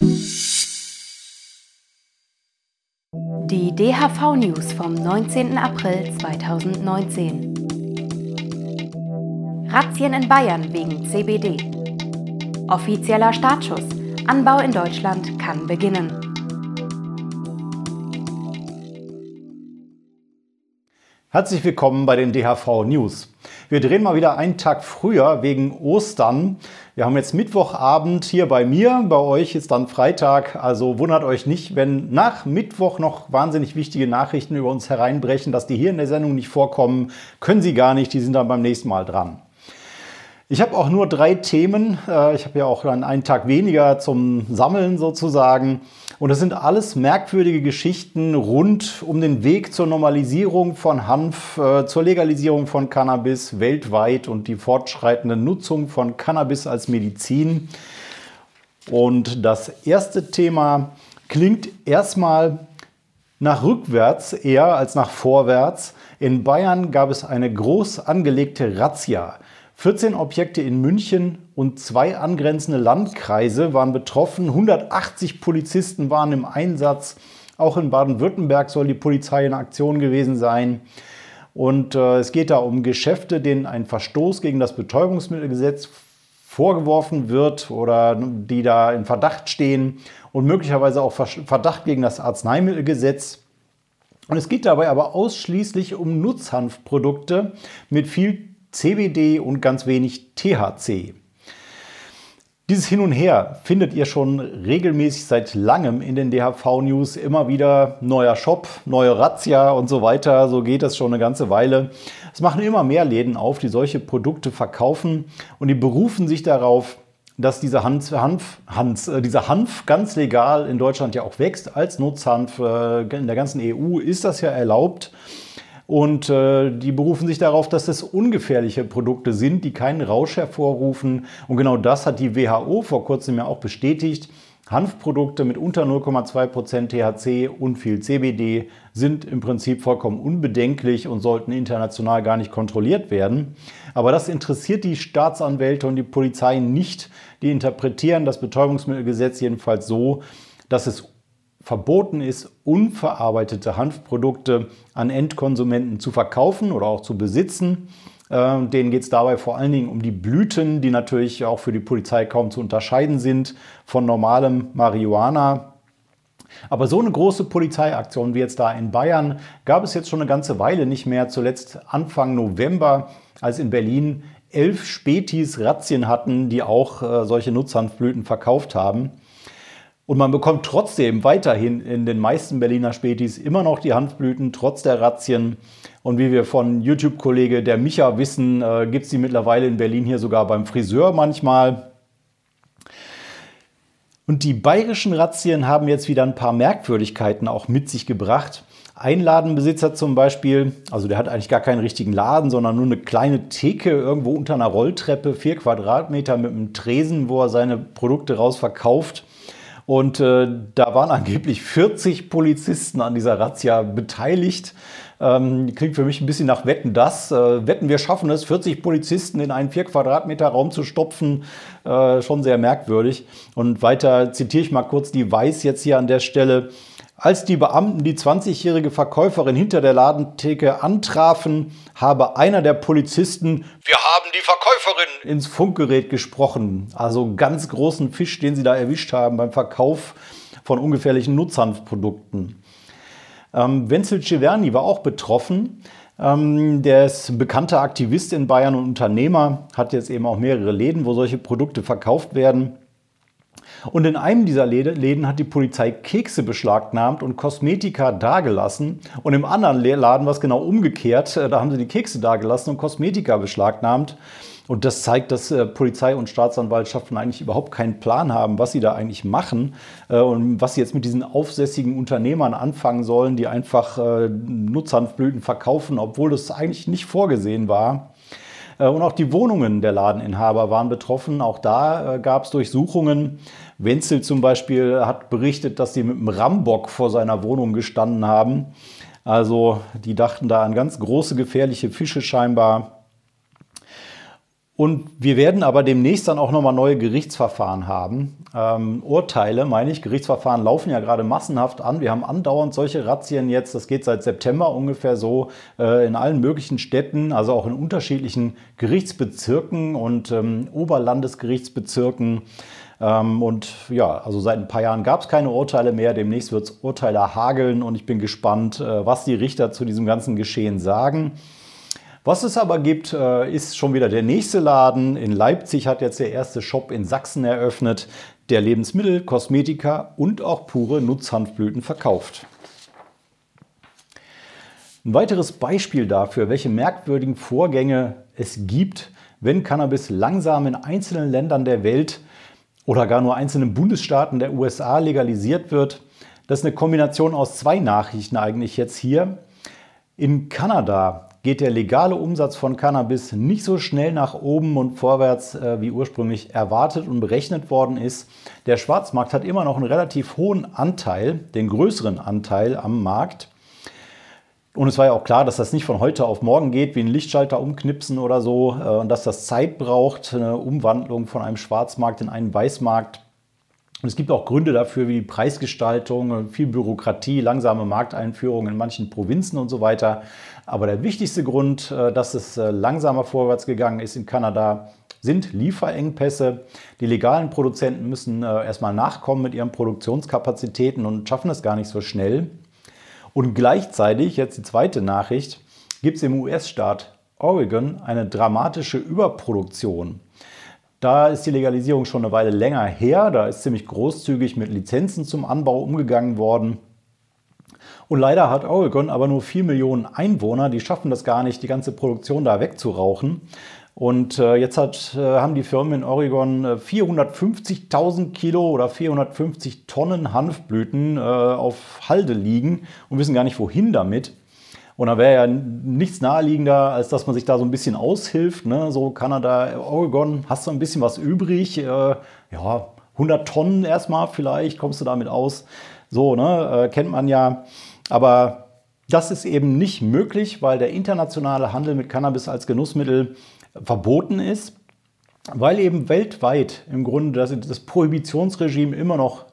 Die DHV-News vom 19. April 2019. Razzien in Bayern wegen CBD. Offizieller Startschuss. Anbau in Deutschland kann beginnen. Herzlich willkommen bei den DHV News. Wir drehen mal wieder einen Tag früher wegen Ostern. Wir haben jetzt Mittwochabend hier bei mir, bei euch ist dann Freitag. Also wundert euch nicht, wenn nach Mittwoch noch wahnsinnig wichtige Nachrichten über uns hereinbrechen, dass die hier in der Sendung nicht vorkommen. Können sie gar nicht, die sind dann beim nächsten Mal dran. Ich habe auch nur drei Themen. Äh, ich habe ja auch einen Tag weniger zum Sammeln sozusagen. Und das sind alles merkwürdige Geschichten rund um den Weg zur Normalisierung von Hanf, äh, zur Legalisierung von Cannabis weltweit und die fortschreitende Nutzung von Cannabis als Medizin. Und das erste Thema klingt erstmal nach rückwärts eher als nach vorwärts. In Bayern gab es eine groß angelegte Razzia. 14 Objekte in München und zwei angrenzende Landkreise waren betroffen. 180 Polizisten waren im Einsatz. Auch in Baden-Württemberg soll die Polizei in Aktion gewesen sein. Und äh, es geht da um Geschäfte, denen ein Verstoß gegen das Betäubungsmittelgesetz vorgeworfen wird oder die da in Verdacht stehen und möglicherweise auch Verdacht gegen das Arzneimittelgesetz. Und es geht dabei aber ausschließlich um Nutzhanfprodukte mit viel CBD und ganz wenig THC. Dieses Hin und Her findet ihr schon regelmäßig seit langem in den DHV-News. Immer wieder neuer Shop, neue Razzia und so weiter. So geht das schon eine ganze Weile. Es machen immer mehr Läden auf, die solche Produkte verkaufen und die berufen sich darauf, dass dieser Hanf, Hanf, Hanf, äh, dieser Hanf ganz legal in Deutschland ja auch wächst als Nutzhanf. Äh, in der ganzen EU ist das ja erlaubt. Und äh, die berufen sich darauf, dass es ungefährliche Produkte sind, die keinen Rausch hervorrufen. Und genau das hat die WHO vor kurzem ja auch bestätigt. Hanfprodukte mit unter 0,2% THC und viel CBD sind im Prinzip vollkommen unbedenklich und sollten international gar nicht kontrolliert werden. Aber das interessiert die Staatsanwälte und die Polizei nicht. Die interpretieren das Betäubungsmittelgesetz jedenfalls so, dass es verboten ist, unverarbeitete Hanfprodukte an Endkonsumenten zu verkaufen oder auch zu besitzen. Ähm, denen geht es dabei vor allen Dingen um die Blüten, die natürlich auch für die Polizei kaum zu unterscheiden sind von normalem Marihuana. Aber so eine große Polizeiaktion wie jetzt da in Bayern gab es jetzt schon eine ganze Weile nicht mehr. Zuletzt Anfang November, als in Berlin elf Spätis Razzien hatten, die auch äh, solche Nutzhanfblüten verkauft haben. Und man bekommt trotzdem weiterhin in den meisten Berliner Spätis immer noch die Hanfblüten, trotz der Razzien. Und wie wir von YouTube-Kollege der Micha wissen, äh, gibt es die mittlerweile in Berlin hier sogar beim Friseur manchmal. Und die bayerischen Razzien haben jetzt wieder ein paar Merkwürdigkeiten auch mit sich gebracht. Ein Ladenbesitzer zum Beispiel, also der hat eigentlich gar keinen richtigen Laden, sondern nur eine kleine Theke irgendwo unter einer Rolltreppe, vier Quadratmeter mit einem Tresen, wo er seine Produkte raus verkauft. Und äh, da waren angeblich 40 Polizisten an dieser Razzia beteiligt. Ähm, klingt für mich ein bisschen nach Wetten das. Äh, Wetten, wir schaffen es, 40 Polizisten in einen 4 Quadratmeter Raum zu stopfen. Äh, schon sehr merkwürdig. Und weiter zitiere ich mal kurz die Weiß jetzt hier an der Stelle. Als die Beamten die 20-jährige Verkäuferin hinter der Ladentheke antrafen, habe einer der Polizisten Wir haben die Verkäuferin ins Funkgerät gesprochen. Also ganz großen Fisch, den sie da erwischt haben beim Verkauf von ungefährlichen Nutzhanfprodukten. Ähm, Wenzel Civerni war auch betroffen. Ähm, der ist bekannter Aktivist in Bayern und Unternehmer, hat jetzt eben auch mehrere Läden, wo solche Produkte verkauft werden. Und in einem dieser Läden hat die Polizei Kekse beschlagnahmt und Kosmetika dagelassen. Und im anderen Laden war es genau umgekehrt. Äh, da haben sie die Kekse dagelassen und Kosmetika beschlagnahmt. Und das zeigt, dass äh, Polizei und Staatsanwaltschaften eigentlich überhaupt keinen Plan haben, was sie da eigentlich machen äh, und was sie jetzt mit diesen aufsässigen Unternehmern anfangen sollen, die einfach äh, Nutzhanfblüten verkaufen, obwohl das eigentlich nicht vorgesehen war. Äh, und auch die Wohnungen der Ladeninhaber waren betroffen. Auch da äh, gab es Durchsuchungen. Wenzel zum Beispiel hat berichtet, dass sie mit einem Rambock vor seiner Wohnung gestanden haben. Also die dachten da an ganz große gefährliche Fische scheinbar. Und wir werden aber demnächst dann auch nochmal neue Gerichtsverfahren haben. Ähm, Urteile, meine ich, Gerichtsverfahren laufen ja gerade massenhaft an. Wir haben andauernd solche Razzien jetzt, das geht seit September ungefähr so, äh, in allen möglichen Städten, also auch in unterschiedlichen Gerichtsbezirken und ähm, Oberlandesgerichtsbezirken. Ähm, und ja, also seit ein paar Jahren gab es keine Urteile mehr. Demnächst wird es Urteile hageln und ich bin gespannt, äh, was die Richter zu diesem ganzen Geschehen sagen. Was es aber gibt, äh, ist schon wieder der nächste Laden. In Leipzig hat jetzt der erste Shop in Sachsen eröffnet, der Lebensmittel, Kosmetika und auch pure Nutzhanfblüten verkauft. Ein weiteres Beispiel dafür, welche merkwürdigen Vorgänge es gibt, wenn Cannabis langsam in einzelnen Ländern der Welt oder gar nur einzelnen Bundesstaaten der USA legalisiert wird. Das ist eine Kombination aus zwei Nachrichten eigentlich jetzt hier. In Kanada geht der legale Umsatz von Cannabis nicht so schnell nach oben und vorwärts, äh, wie ursprünglich erwartet und berechnet worden ist. Der Schwarzmarkt hat immer noch einen relativ hohen Anteil, den größeren Anteil am Markt. Und es war ja auch klar, dass das nicht von heute auf morgen geht, wie ein Lichtschalter umknipsen oder so, äh, und dass das Zeit braucht, eine Umwandlung von einem Schwarzmarkt in einen Weißmarkt. Und es gibt auch Gründe dafür, wie Preisgestaltung, viel Bürokratie, langsame Markteinführung in manchen Provinzen und so weiter. Aber der wichtigste Grund, äh, dass es äh, langsamer vorwärts gegangen ist in Kanada, sind Lieferengpässe. Die legalen Produzenten müssen äh, erstmal nachkommen mit ihren Produktionskapazitäten und schaffen es gar nicht so schnell. Und gleichzeitig, jetzt die zweite Nachricht, gibt es im US-Staat Oregon eine dramatische Überproduktion. Da ist die Legalisierung schon eine Weile länger her. Da ist ziemlich großzügig mit Lizenzen zum Anbau umgegangen worden. Und leider hat Oregon aber nur 4 Millionen Einwohner. Die schaffen das gar nicht, die ganze Produktion da wegzurauchen. Und äh, jetzt hat, äh, haben die Firmen in Oregon äh, 450.000 Kilo oder 450 Tonnen Hanfblüten äh, auf Halde liegen und wissen gar nicht, wohin damit. Und da wäre ja nichts naheliegender, als dass man sich da so ein bisschen aushilft. Ne? So Kanada, Oregon, hast du ein bisschen was übrig. Äh, ja, 100 Tonnen erstmal vielleicht, kommst du damit aus. So, ne? Äh, kennt man ja. Aber das ist eben nicht möglich, weil der internationale Handel mit Cannabis als Genussmittel verboten ist weil eben weltweit im Grunde das, das, Prohibitionsregime immer noch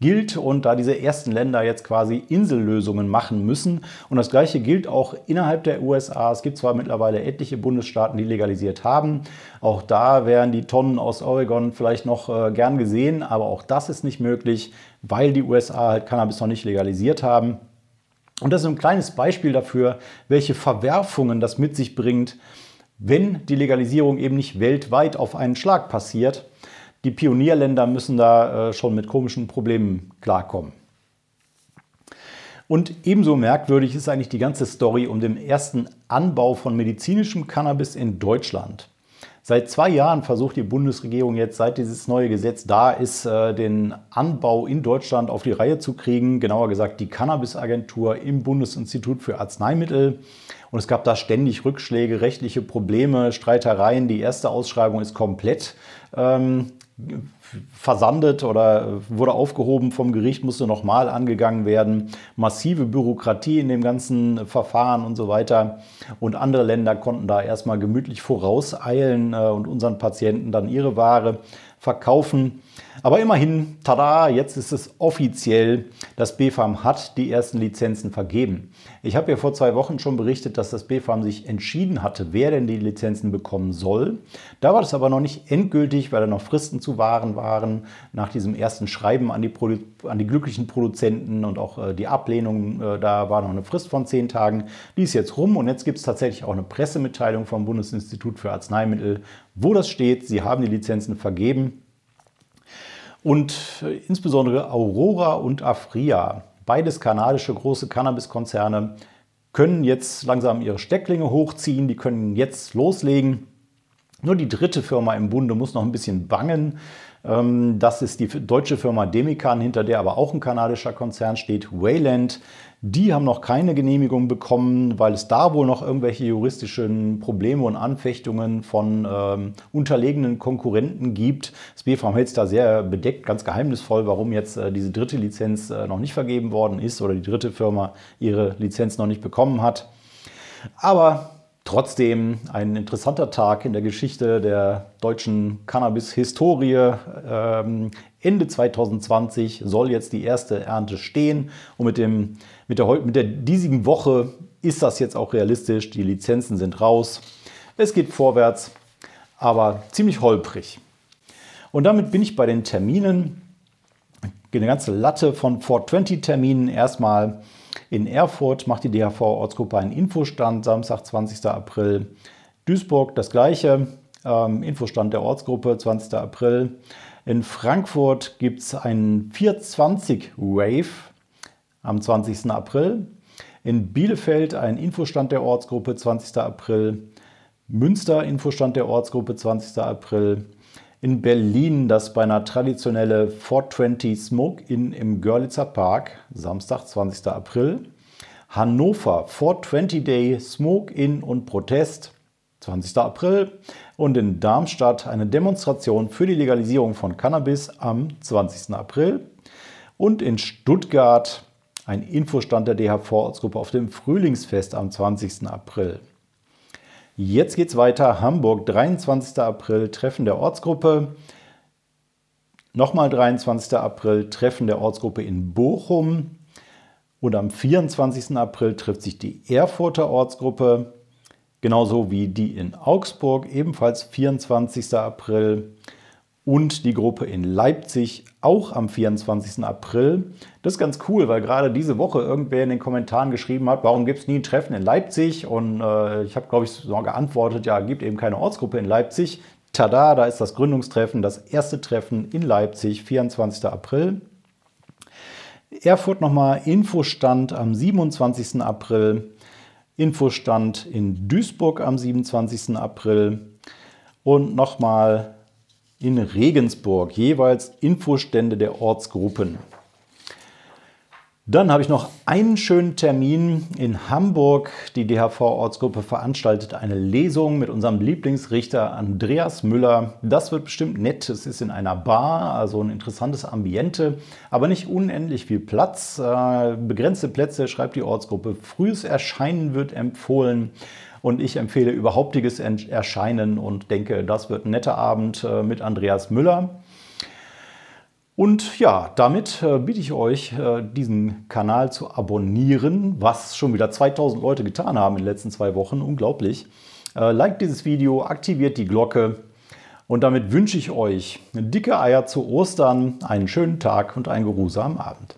gilt und da diese ersten Länder jetzt quasi Insellösungen machen müssen. Und das gleiche gilt auch innerhalb der USA. Es gibt zwar mittlerweile etliche Bundesstaaten, die legalisiert haben. Auch da wären die Tonnen aus Oregon vielleicht noch äh, gern gesehen, aber auch das ist nicht möglich, weil die USA halt Cannabis noch nicht legalisiert haben. Und das ist ein kleines Beispiel dafür, welche Verwerfungen das mit sich bringt, wenn die Legalisierung eben nicht weltweit auf einen Schlag passiert. Die Pionierländer müssen da äh, schon mit komischen Problemen klarkommen. Und ebenso merkwürdig ist eigentlich die ganze Story um den ersten Anbau von medizinischem Cannabis in Deutschland. Seit zwei Jahren versucht die Bundesregierung jetzt, seit dieses neue Gesetz da ist, äh, den Anbau in Deutschland auf die Reihe zu kriegen. Genauer gesagt die Cannabis-Agentur im Bundesinstitut für Arzneimittel. Und es gab da ständig Rückschläge, rechtliche Probleme, Streitereien. Die erste Ausschreibung ist komplett ähm, versandet oder wurde aufgehoben vom Gericht, musste nochmal angegangen werden. Massive Bürokratie in dem ganzen Verfahren und so weiter. Und andere Länder konnten da erstmal gemütlich vorauseilen äh, und unseren Patienten dann ihre Ware verkaufen. Aber immerhin, tada, jetzt ist es offiziell, das BfArM hat die ersten Lizenzen vergeben. Ich habe ja vor zwei Wochen schon berichtet, dass das BfArM sich entschieden hatte, wer denn die Lizenzen bekommen soll. Da war das aber noch nicht endgültig, weil da noch Fristen zu wahren waren nach diesem ersten Schreiben an die, an die glücklichen Produzenten und auch äh, die Ablehnung. Äh, da war noch eine Frist von zehn Tagen. Die ist jetzt rum und jetzt gibt es tatsächlich auch eine Pressemitteilung vom Bundesinstitut für Arzneimittel, wo das steht. Sie haben die Lizenzen vergeben. Und äh, insbesondere Aurora und Afria, beides kanadische große Cannabis-Konzerne, können jetzt langsam ihre Stecklinge hochziehen, die können jetzt loslegen. Nur die dritte Firma im Bunde muss noch ein bisschen bangen. Ähm, das ist die deutsche Firma Demikan, hinter der aber auch ein kanadischer Konzern steht, Wayland. Die haben noch keine Genehmigung bekommen, weil es da wohl noch irgendwelche juristischen Probleme und Anfechtungen von ähm, unterlegenen Konkurrenten gibt. Das BFAM hält es da sehr bedeckt, ganz geheimnisvoll, warum jetzt äh, diese dritte Lizenz äh, noch nicht vergeben worden ist oder die dritte Firma ihre Lizenz noch nicht bekommen hat. Aber Trotzdem ein interessanter Tag in der Geschichte der deutschen Cannabis-Historie. Ähm, Ende 2020 soll jetzt die erste Ernte stehen und mit, dem, mit, der, mit der diesigen Woche ist das jetzt auch realistisch. Die Lizenzen sind raus. Es geht vorwärts, aber ziemlich holprig. Und damit bin ich bei den Terminen. Eine ganze Latte von 420-Terminen. Erstmal in Erfurt macht die DHV-Ortsgruppe einen Infostand, Samstag, 20. April. Duisburg das gleiche, ähm, Infostand der Ortsgruppe, 20. April. In Frankfurt gibt es einen 420 Wave am 20. April. In Bielefeld ein Infostand der Ortsgruppe, 20. April. Münster Infostand der Ortsgruppe, 20. April. In Berlin das beinahe traditionelle 420 Smoke-In im Görlitzer Park, Samstag, 20. April. Hannover 420 Day Smoke-In und Protest, 20. April. Und in Darmstadt eine Demonstration für die Legalisierung von Cannabis am 20. April. Und in Stuttgart ein Infostand der DHV-Ortsgruppe auf dem Frühlingsfest am 20. April. Jetzt geht es weiter. Hamburg, 23. April, Treffen der Ortsgruppe. Nochmal 23. April, Treffen der Ortsgruppe in Bochum. Und am 24. April trifft sich die Erfurter Ortsgruppe, genauso wie die in Augsburg, ebenfalls 24. April und die Gruppe in Leipzig auch am 24. April. Das ist ganz cool, weil gerade diese Woche irgendwer in den Kommentaren geschrieben hat, warum gibt es nie ein Treffen in Leipzig? Und äh, ich habe, glaube ich, so geantwortet, ja, gibt eben keine Ortsgruppe in Leipzig. Tada, da ist das Gründungstreffen, das erste Treffen in Leipzig, 24. April. Erfurt nochmal Infostand am 27. April. Infostand in Duisburg am 27. April. Und nochmal in Regensburg, jeweils Infostände der Ortsgruppen. Dann habe ich noch einen schönen Termin in Hamburg. Die DHV-Ortsgruppe veranstaltet eine Lesung mit unserem Lieblingsrichter Andreas Müller. Das wird bestimmt nett. Es ist in einer Bar, also ein interessantes Ambiente, aber nicht unendlich viel Platz. Äh, begrenzte Plätze, schreibt die Ortsgruppe. Frühes Erscheinen wird empfohlen. Und ich empfehle überhauptiges Erscheinen und denke, das wird ein netter Abend äh, mit Andreas Müller. Und ja, damit äh, bitte ich euch, äh, diesen Kanal zu abonnieren, was schon wieder 2000 Leute getan haben in den letzten zwei Wochen. Unglaublich. Äh, liked dieses Video, aktiviert die Glocke und damit wünsche ich euch dicke Eier zu Ostern, einen schönen Tag und einen geruhsamen Abend.